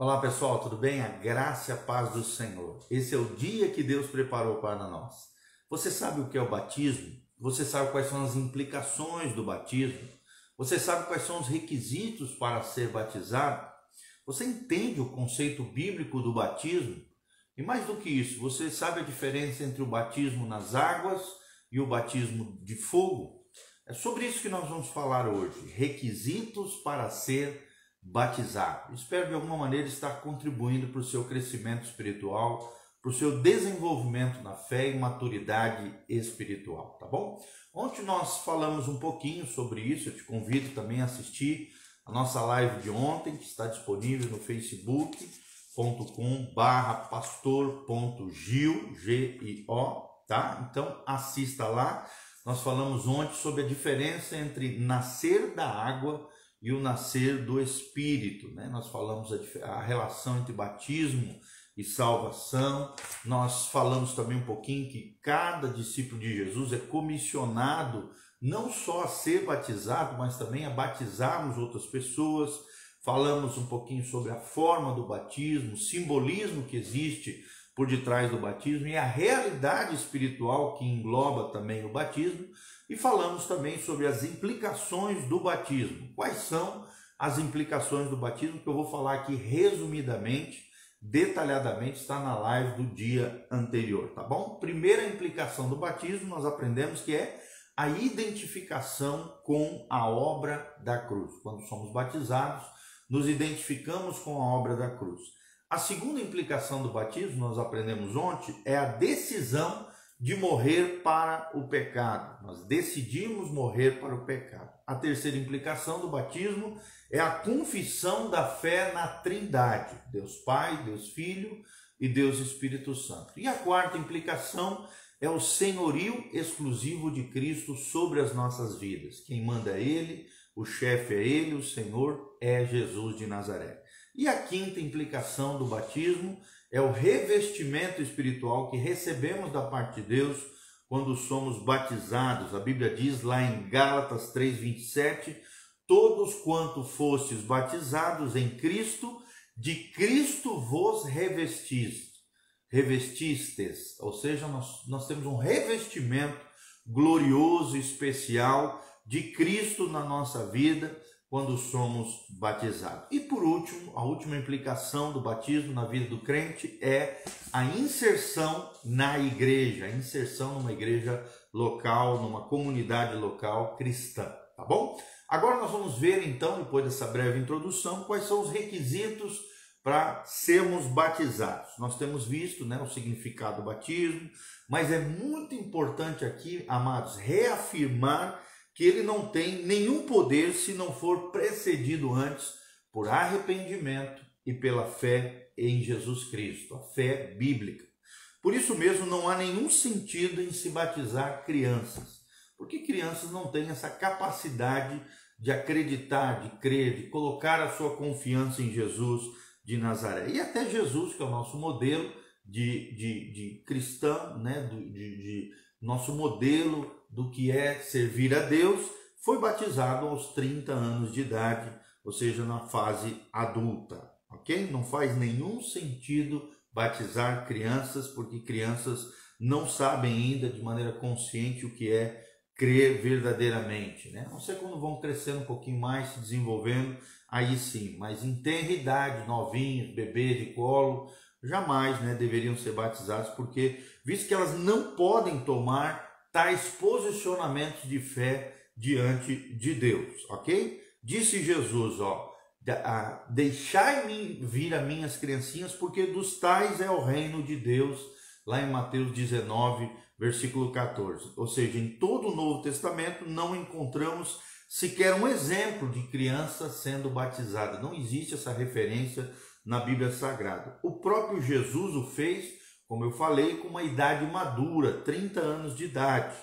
Olá pessoal, tudo bem? A graça e a paz do Senhor. Esse é o dia que Deus preparou para nós. Você sabe o que é o batismo? Você sabe quais são as implicações do batismo? Você sabe quais são os requisitos para ser batizado? Você entende o conceito bíblico do batismo? E mais do que isso, você sabe a diferença entre o batismo nas águas e o batismo de fogo? É sobre isso que nós vamos falar hoje. Requisitos para ser batizado. Espero de alguma maneira estar contribuindo para o seu crescimento espiritual, para o seu desenvolvimento na fé e maturidade espiritual, tá bom? Ontem nós falamos um pouquinho sobre isso, eu te convido também a assistir a nossa live de ontem, que está disponível no facebook.com barra pastor.gil, G-I-O, tá? Então assista lá. Nós falamos ontem sobre a diferença entre nascer da água e o nascer do Espírito. Né? Nós falamos a, a relação entre batismo e salvação. Nós falamos também um pouquinho que cada discípulo de Jesus é comissionado não só a ser batizado, mas também a batizarmos outras pessoas. Falamos um pouquinho sobre a forma do batismo, o simbolismo que existe por detrás do batismo e a realidade espiritual que engloba também o batismo e falamos também sobre as implicações do batismo. Quais são as implicações do batismo que eu vou falar aqui resumidamente, detalhadamente, está na live do dia anterior, tá bom? Primeira implicação do batismo, nós aprendemos que é a identificação com a obra da cruz. Quando somos batizados, nos identificamos com a obra da cruz. A segunda implicação do batismo, nós aprendemos ontem, é a decisão de morrer para o pecado. Nós decidimos morrer para o pecado. A terceira implicação do batismo é a confissão da fé na Trindade: Deus Pai, Deus Filho e Deus Espírito Santo. E a quarta implicação é o senhorio exclusivo de Cristo sobre as nossas vidas. Quem manda é Ele, o chefe é Ele, o Senhor é Jesus de Nazaré. E a quinta implicação do batismo é o revestimento espiritual que recebemos da parte de Deus quando somos batizados. A Bíblia diz lá em Gálatas 3:27, todos quanto fostes batizados em Cristo, de Cristo vos revestis, revestistes, ou seja, nós, nós temos um revestimento glorioso, especial de Cristo na nossa vida quando somos batizados. E por último, a última implicação do batismo na vida do crente é a inserção na igreja, a inserção numa igreja local, numa comunidade local cristã, tá bom? Agora nós vamos ver então, depois dessa breve introdução, quais são os requisitos para sermos batizados. Nós temos visto né, o significado do batismo, mas é muito importante aqui, amados, reafirmar que ele não tem nenhum poder se não for precedido antes por arrependimento e pela fé em Jesus Cristo, a fé bíblica. Por isso mesmo não há nenhum sentido em se batizar crianças, porque crianças não têm essa capacidade de acreditar, de crer, de colocar a sua confiança em Jesus de Nazaré. E até Jesus, que é o nosso modelo de, de, de cristão, né? de, de nosso modelo do que é servir a Deus, foi batizado aos 30 anos de idade, ou seja, na fase adulta, ok? Não faz nenhum sentido batizar crianças, porque crianças não sabem ainda de maneira consciente o que é crer verdadeiramente, né? Não sei quando vão crescendo um pouquinho mais, se desenvolvendo, aí sim, mas em tenra idade, novinhos, bebês de colo, jamais né, deveriam ser batizados, porque visto que elas não podem tomar tais posicionamentos de fé diante de Deus, ok? Disse Jesus, ó, deixai-me vir a minhas criancinhas, porque dos tais é o reino de Deus, lá em Mateus 19, versículo 14. Ou seja, em todo o Novo Testamento não encontramos sequer um exemplo de criança sendo batizada. Não existe essa referência na Bíblia Sagrada. O próprio Jesus o fez, como eu falei, com uma idade madura, 30 anos de idade.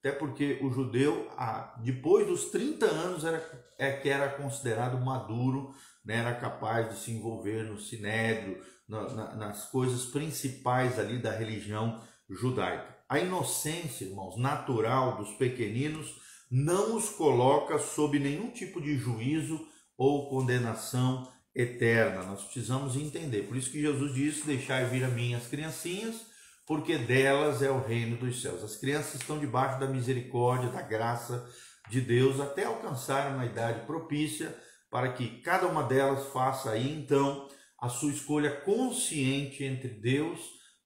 Até porque o judeu, depois dos 30 anos, era, é que era considerado maduro, né? era capaz de se envolver no sinédrio, na, na, nas coisas principais ali da religião judaica. A inocência, irmãos, natural dos pequeninos não os coloca sob nenhum tipo de juízo ou condenação eterna. Nós precisamos entender. Por isso que Jesus disse: Deixai vir a mim as criancinhas, porque delas é o reino dos céus. As crianças estão debaixo da misericórdia, da graça de Deus, até alcançarem uma idade propícia, para que cada uma delas faça aí então a sua escolha consciente entre Deus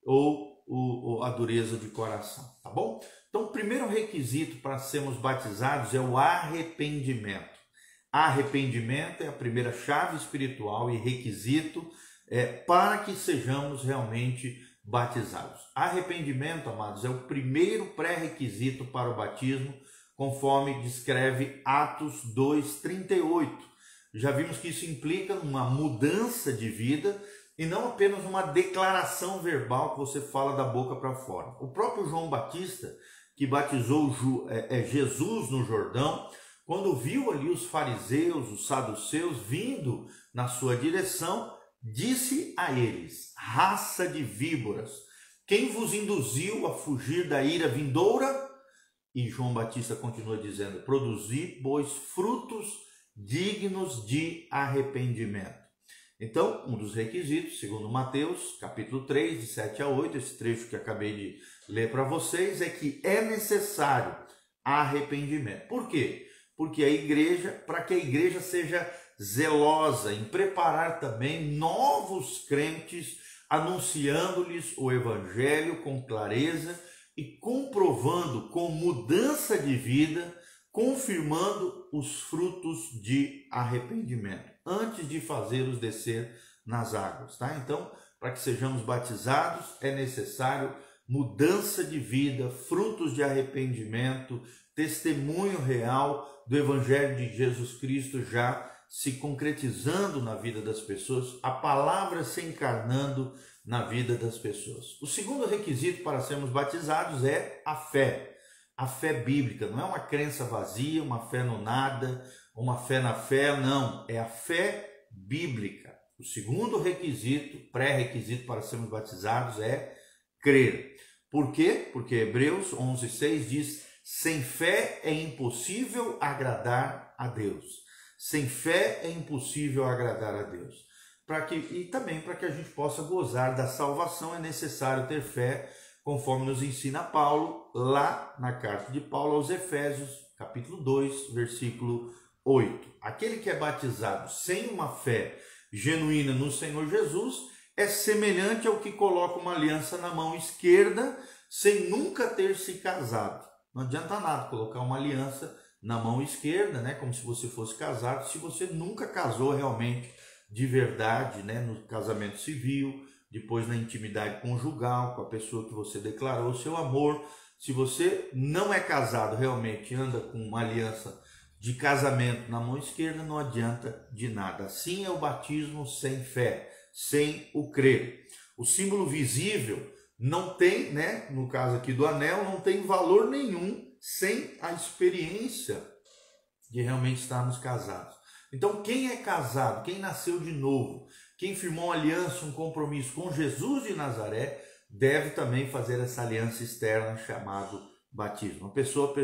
ou, ou a dureza de coração, tá bom? Então, o primeiro requisito para sermos batizados é o arrependimento. Arrependimento é a primeira chave espiritual e requisito é, para que sejamos realmente batizados. Arrependimento, amados, é o primeiro pré-requisito para o batismo, conforme descreve Atos 2:38. Já vimos que isso implica uma mudança de vida e não apenas uma declaração verbal que você fala da boca para fora. O próprio João Batista, que batizou é, é, Jesus no Jordão, quando viu ali os fariseus, os saduceus vindo na sua direção, disse a eles: raça de víboras, quem vos induziu a fugir da ira vindoura? E João Batista continua dizendo: produzi, pois, frutos dignos de arrependimento. Então, um dos requisitos, segundo Mateus, capítulo 3, de 7 a 8, esse trecho que acabei de ler para vocês, é que é necessário arrependimento. Por quê? Porque a igreja, para que a igreja seja zelosa em preparar também novos crentes, anunciando-lhes o evangelho com clareza e comprovando com mudança de vida, confirmando os frutos de arrependimento, antes de fazê-los descer nas águas, tá? Então, para que sejamos batizados, é necessário mudança de vida, frutos de arrependimento, testemunho real do Evangelho de Jesus Cristo já se concretizando na vida das pessoas, a palavra se encarnando na vida das pessoas. O segundo requisito para sermos batizados é a fé. A fé bíblica não é uma crença vazia, uma fé no nada, uma fé na fé, não, é a fé bíblica. O segundo requisito, pré-requisito para sermos batizados é crer. Por quê? Porque Hebreus 11:6 diz: sem fé é impossível agradar a Deus. Sem fé é impossível agradar a Deus. Para que e também para que a gente possa gozar da salvação é necessário ter fé, conforme nos ensina Paulo lá na carta de Paulo aos Efésios, capítulo 2, versículo 8. Aquele que é batizado sem uma fé genuína no Senhor Jesus é semelhante ao que coloca uma aliança na mão esquerda sem nunca ter se casado não adianta nada colocar uma aliança na mão esquerda, né, como se você fosse casado, se você nunca casou realmente de verdade, né, no casamento civil, depois na intimidade conjugal com a pessoa que você declarou seu amor. Se você não é casado realmente, anda com uma aliança de casamento na mão esquerda, não adianta de nada. Assim é o batismo sem fé, sem o crer. O símbolo visível não tem, né, no caso aqui do anel, não tem valor nenhum sem a experiência de realmente estarmos casados. Então, quem é casado, quem nasceu de novo, quem firmou uma aliança, um compromisso com Jesus de Nazaré, deve também fazer essa aliança externa chamado batismo. A pessoa,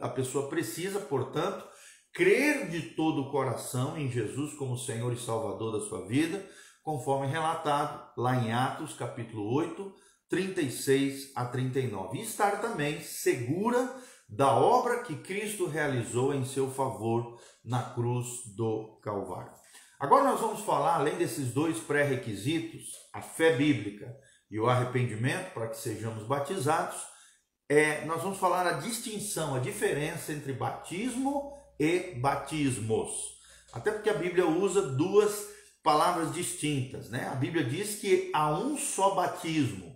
a pessoa precisa, portanto, crer de todo o coração em Jesus como Senhor e Salvador da sua vida, conforme relatado lá em Atos capítulo 8, 36 a 39. E estar também segura da obra que Cristo realizou em seu favor na cruz do Calvário. Agora nós vamos falar, além desses dois pré-requisitos, a fé bíblica e o arrependimento para que sejamos batizados, é, nós vamos falar a distinção, a diferença entre batismo e batismos. Até porque a Bíblia usa duas palavras distintas, né? A Bíblia diz que há um só batismo,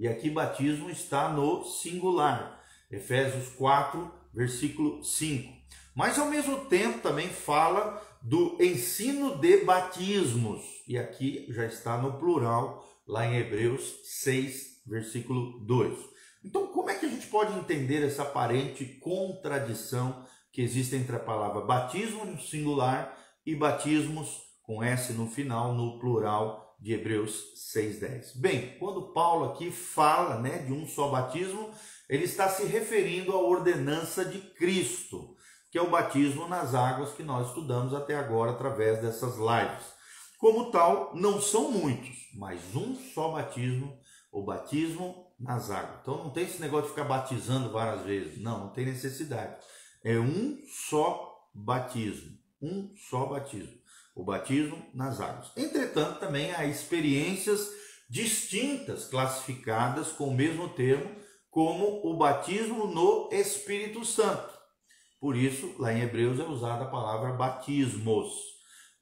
e aqui batismo está no singular. Efésios 4, versículo 5. Mas ao mesmo tempo também fala do ensino de batismos. E aqui já está no plural, lá em Hebreus 6, versículo 2. Então, como é que a gente pode entender essa aparente contradição que existe entre a palavra batismo no singular e batismos com S no final, no plural de Hebreus 6:10. Bem, quando Paulo aqui fala, né, de um só batismo, ele está se referindo à ordenança de Cristo, que é o batismo nas águas que nós estudamos até agora através dessas lives. Como tal, não são muitos, mas um só batismo, o batismo nas águas. Então não tem esse negócio de ficar batizando várias vezes. Não, não tem necessidade. É um só batismo. Um só batismo. O batismo nas águas. Entretanto, também há experiências distintas, classificadas com o mesmo termo, como o batismo no Espírito Santo. Por isso, lá em Hebreus é usada a palavra batismos,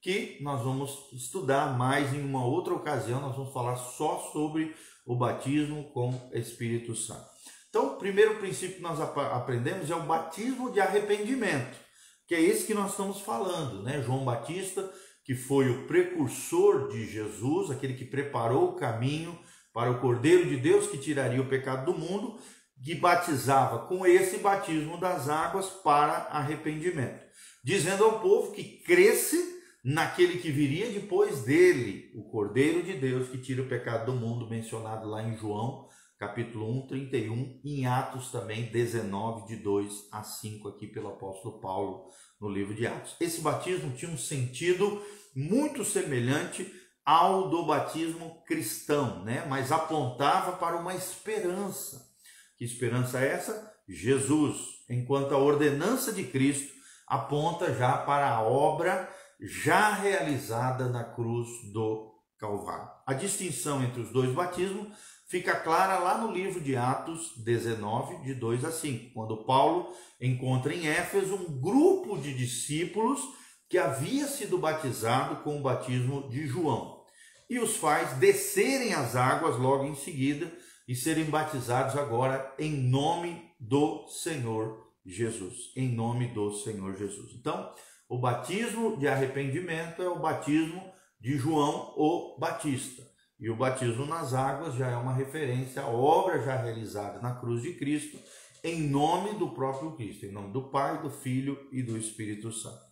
que nós vamos estudar mais em uma outra ocasião, nós vamos falar só sobre o batismo com Espírito Santo. Então, o primeiro princípio que nós aprendemos é o batismo de arrependimento, que é esse que nós estamos falando, né? João Batista, que foi o precursor de Jesus, aquele que preparou o caminho para o Cordeiro de Deus que tiraria o pecado do mundo, que batizava com esse batismo das águas para arrependimento, dizendo ao povo que cresce naquele que viria depois dele, o Cordeiro de Deus que tira o pecado do mundo, mencionado lá em João, capítulo 1, 31, em Atos também 19, de 2 a 5, aqui pelo apóstolo Paulo no livro de Atos. Esse batismo tinha um sentido muito semelhante ao do batismo cristão, né? mas apontava para uma esperança. Que esperança é essa? Jesus, enquanto a ordenança de Cristo aponta já para a obra já realizada na cruz do Calvário. A distinção entre os dois batismos fica clara lá no livro de Atos 19, de 2 a 5, quando Paulo encontra em Éfeso um grupo de discípulos que havia sido batizado com o batismo de João e os faz descerem as águas logo em seguida e serem batizados agora em nome do Senhor Jesus. Em nome do Senhor Jesus. Então, o batismo de arrependimento é o batismo de João o Batista. E o batismo nas águas já é uma referência à obra já realizada na cruz de Cristo, em nome do próprio Cristo, em nome do Pai, do Filho e do Espírito Santo.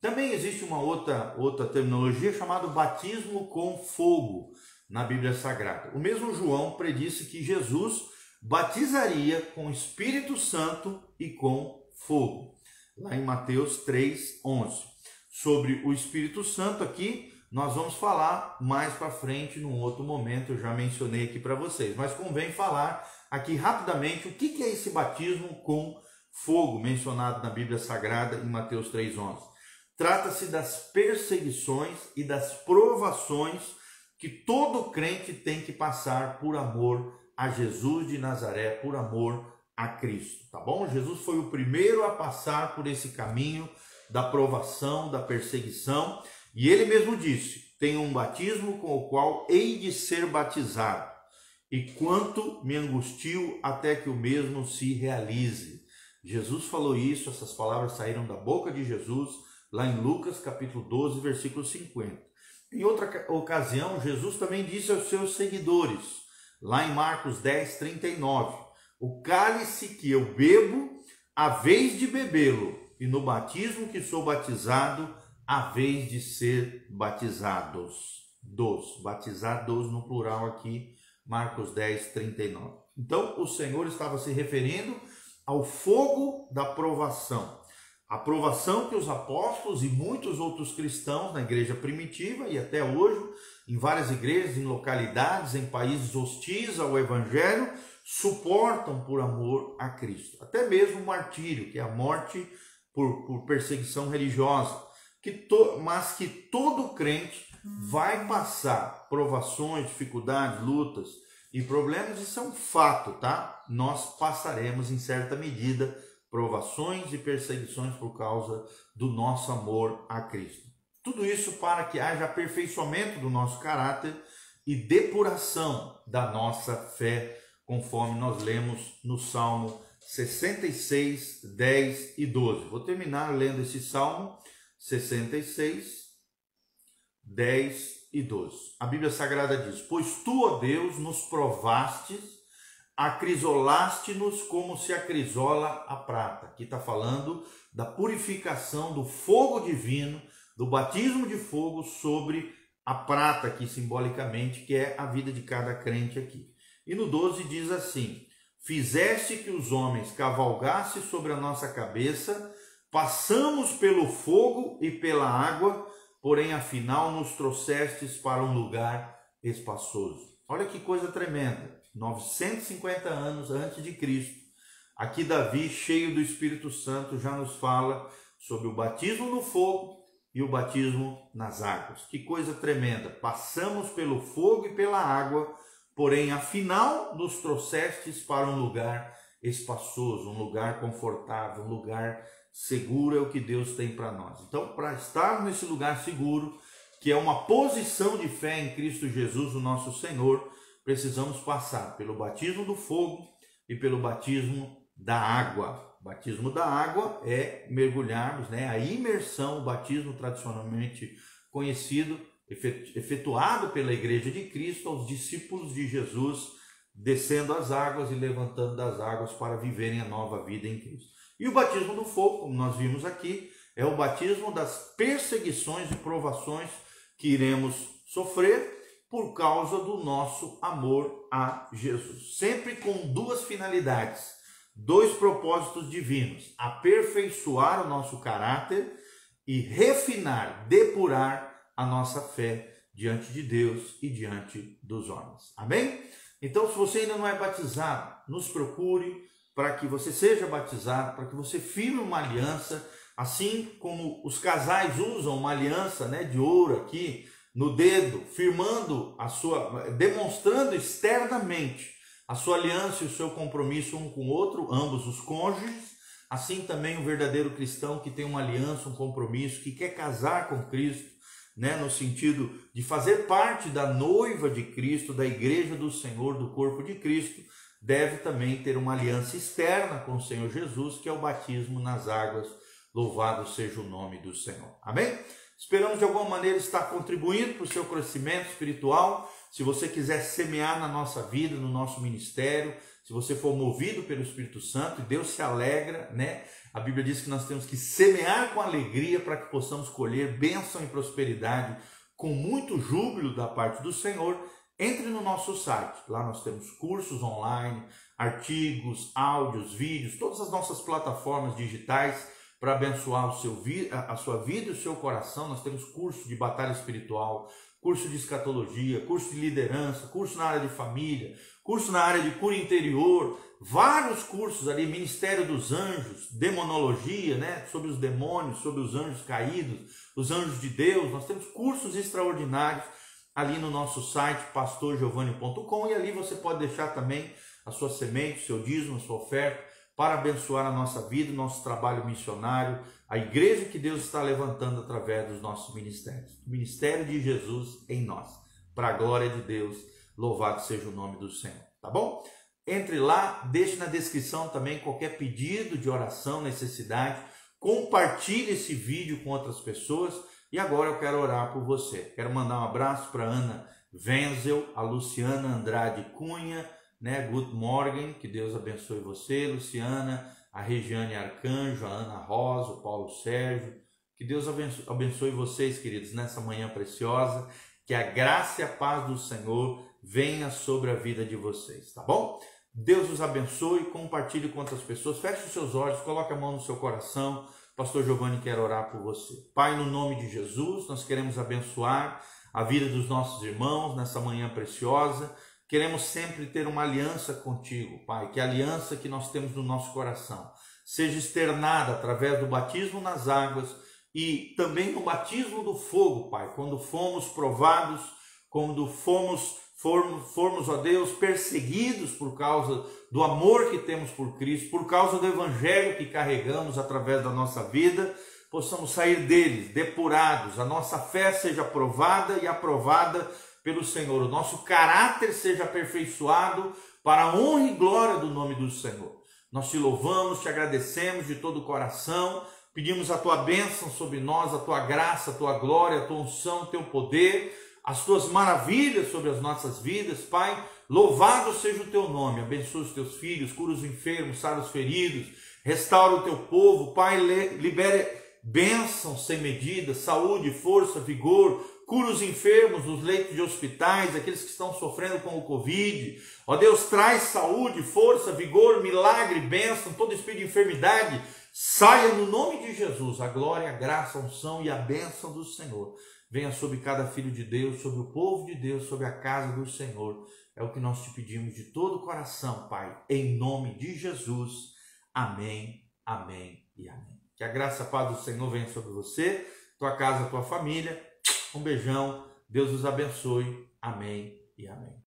Também existe uma outra, outra terminologia chamada batismo com fogo na Bíblia Sagrada. O mesmo João predisse que Jesus batizaria com Espírito Santo e com fogo lá em Mateus 3, 11. Sobre o Espírito Santo aqui, nós vamos falar mais para frente, num outro momento, eu já mencionei aqui para vocês, mas convém falar aqui rapidamente o que é esse batismo com fogo mencionado na Bíblia Sagrada em Mateus 3,11. Trata-se das perseguições e das provações que todo crente tem que passar por amor a Jesus de Nazaré, por amor a Cristo, tá bom? Jesus foi o primeiro a passar por esse caminho da provação, da perseguição, e ele mesmo disse: Tenho um batismo com o qual hei de ser batizado, e quanto me angustio até que o mesmo se realize. Jesus falou isso, essas palavras saíram da boca de Jesus, lá em Lucas capítulo 12, versículo 50. Em outra ocasião, Jesus também disse aos seus seguidores, lá em Marcos 10, 39, o cálice que eu bebo, a vez de bebê-lo, e no batismo que sou batizado, a vez de ser batizados. Dos, batizados no plural aqui, Marcos 10, 39. Então, o Senhor estava se referindo ao fogo da provação. A provação que os apóstolos e muitos outros cristãos na igreja primitiva e até hoje, em várias igrejas, em localidades, em países hostis ao evangelho, suportam por amor a Cristo. Até mesmo o martírio, que é a morte por, por perseguição religiosa, que to, mas que todo crente vai passar provações, dificuldades, lutas e problemas, isso é um fato, tá? Nós passaremos em certa medida provações e perseguições por causa do nosso amor a Cristo. Tudo isso para que haja aperfeiçoamento do nosso caráter e depuração da nossa fé conforme nós lemos no Salmo 66, 10 e 12. Vou terminar lendo esse Salmo 66, 10 e 12. A Bíblia Sagrada diz: Pois tu, ó Deus, nos provastes, acrisolaste-nos como se acrisola a prata. Aqui está falando da purificação do fogo divino, do batismo de fogo sobre a prata, aqui simbolicamente, que é a vida de cada crente aqui. E no 12 diz assim: Fizeste que os homens cavalgassem sobre a nossa cabeça, passamos pelo fogo e pela água, porém afinal nos trouxestes para um lugar espaçoso. Olha que coisa tremenda. 950 anos antes de Cristo, aqui Davi, cheio do Espírito Santo, já nos fala sobre o batismo no fogo e o batismo nas águas. Que coisa tremenda! Passamos pelo fogo e pela água, porém afinal nos trouxestes para um lugar espaçoso, um lugar confortável, um lugar seguro é o que Deus tem para nós. Então, para estar nesse lugar seguro, que é uma posição de fé em Cristo Jesus, o nosso Senhor, precisamos passar pelo batismo do fogo e pelo batismo da água. O batismo da água é mergulharmos, né? A imersão, o batismo tradicionalmente conhecido, efetuado pela Igreja de Cristo aos discípulos de Jesus, descendo as águas e levantando das águas para viverem a nova vida em Cristo. E o batismo do fogo, como nós vimos aqui, é o batismo das perseguições e provações que iremos sofrer por causa do nosso amor a Jesus. Sempre com duas finalidades, dois propósitos divinos: aperfeiçoar o nosso caráter e refinar, depurar a nossa fé diante de Deus e diante dos homens. Amém? Então, se você ainda não é batizado, nos procure para que você seja batizado, para que você firme uma aliança, assim como os casais usam uma aliança né, de ouro aqui no dedo, firmando a sua, demonstrando externamente a sua aliança e o seu compromisso um com o outro, ambos os cônjuges, assim também o verdadeiro cristão que tem uma aliança, um compromisso, que quer casar com Cristo, né, no sentido de fazer parte da noiva de Cristo, da igreja do Senhor, do corpo de Cristo, deve também ter uma aliança externa com o Senhor Jesus, que é o batismo nas águas. Louvado seja o nome do Senhor. Amém? Esperamos de alguma maneira estar contribuindo para o seu crescimento espiritual. Se você quiser semear na nossa vida, no nosso ministério, se você for movido pelo Espírito Santo, Deus se alegra, né? A Bíblia diz que nós temos que semear com alegria para que possamos colher bênção e prosperidade com muito júbilo da parte do Senhor entre no nosso site. Lá nós temos cursos online, artigos, áudios, vídeos, todas as nossas plataformas digitais para abençoar o seu, a sua vida e o seu coração. Nós temos curso de batalha espiritual, curso de escatologia, curso de liderança, curso na área de família, curso na área de cura interior, vários cursos ali, Ministério dos Anjos, demonologia, né, sobre os demônios, sobre os anjos caídos, os anjos de Deus. Nós temos cursos extraordinários ali no nosso site pastorgiovanni.com e ali você pode deixar também a sua semente, o seu dízimo, a sua oferta para abençoar a nossa vida, nosso trabalho missionário, a igreja que Deus está levantando através dos nossos ministérios. O ministério de Jesus em nós. Para a glória de Deus, louvado seja o nome do Senhor. Tá bom? Entre lá, deixe na descrição também qualquer pedido de oração, necessidade. Compartilhe esse vídeo com outras pessoas e agora eu quero orar por você. Quero mandar um abraço para Ana Wenzel, a Luciana Andrade Cunha, né? Good morning, que Deus abençoe você, Luciana, a Regiane Arcanjo, a Ana Rosa, o Paulo Sérgio. Que Deus abençoe, abençoe vocês, queridos, nessa manhã preciosa. Que a graça e a paz do Senhor venha sobre a vida de vocês, tá bom? Deus os abençoe, compartilhe com outras pessoas, feche os seus olhos, coloque a mão no seu coração. Pastor Giovanni quer orar por você. Pai, no nome de Jesus, nós queremos abençoar a vida dos nossos irmãos nessa manhã preciosa. Queremos sempre ter uma aliança contigo, Pai, que a aliança que nós temos no nosso coração seja externada através do batismo nas águas e também no batismo do fogo, Pai, quando fomos provados, quando fomos formos, formos, ó Deus, perseguidos por causa do amor que temos por Cristo, por causa do Evangelho que carregamos através da nossa vida, possamos sair deles depurados, a nossa fé seja aprovada e aprovada pelo Senhor, o nosso caráter seja aperfeiçoado para a honra e glória do nome do Senhor. Nós te louvamos, te agradecemos de todo o coração, pedimos a tua bênção sobre nós, a tua graça, a tua glória, a tua unção, o teu poder as tuas maravilhas sobre as nossas vidas, Pai. Louvado seja o teu nome, abençoa os teus filhos, cura os enfermos, sara os feridos, restaura o teu povo, Pai, libere bênçãos sem medida, saúde, força, vigor, cura os enfermos nos leitos de hospitais, aqueles que estão sofrendo com o Covid. Ó Deus, traz saúde, força, vigor, milagre, bênção, todo espírito de enfermidade, saia no nome de Jesus, a glória, a graça, a unção e a bênção do Senhor venha sobre cada filho de Deus, sobre o povo de Deus, sobre a casa do Senhor. É o que nós te pedimos de todo o coração, Pai, em nome de Jesus. Amém, amém e amém. Que a graça e a paz do Senhor venha sobre você, tua casa, tua família. Um beijão, Deus os abençoe. Amém e amém.